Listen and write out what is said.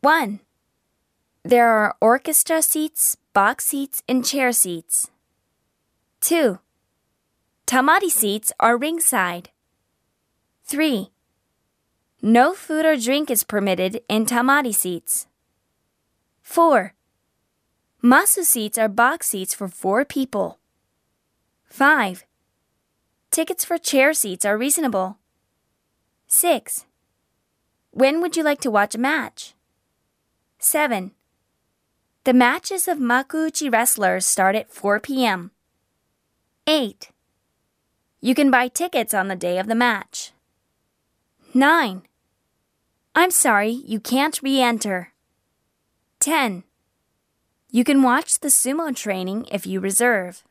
1. There are orchestra seats, box seats, and chair seats. 2. Tamari seats are ringside. 3. No food or drink is permitted in tamari seats. 4. Masu seats are box seats for four people. 5. Tickets for chair seats are reasonable. 6. When would you like to watch a match? 7. The matches of Makuuchi wrestlers start at 4 p.m. 8. You can buy tickets on the day of the match. 9. I'm sorry, you can't re enter. 10. You can watch the sumo training if you reserve.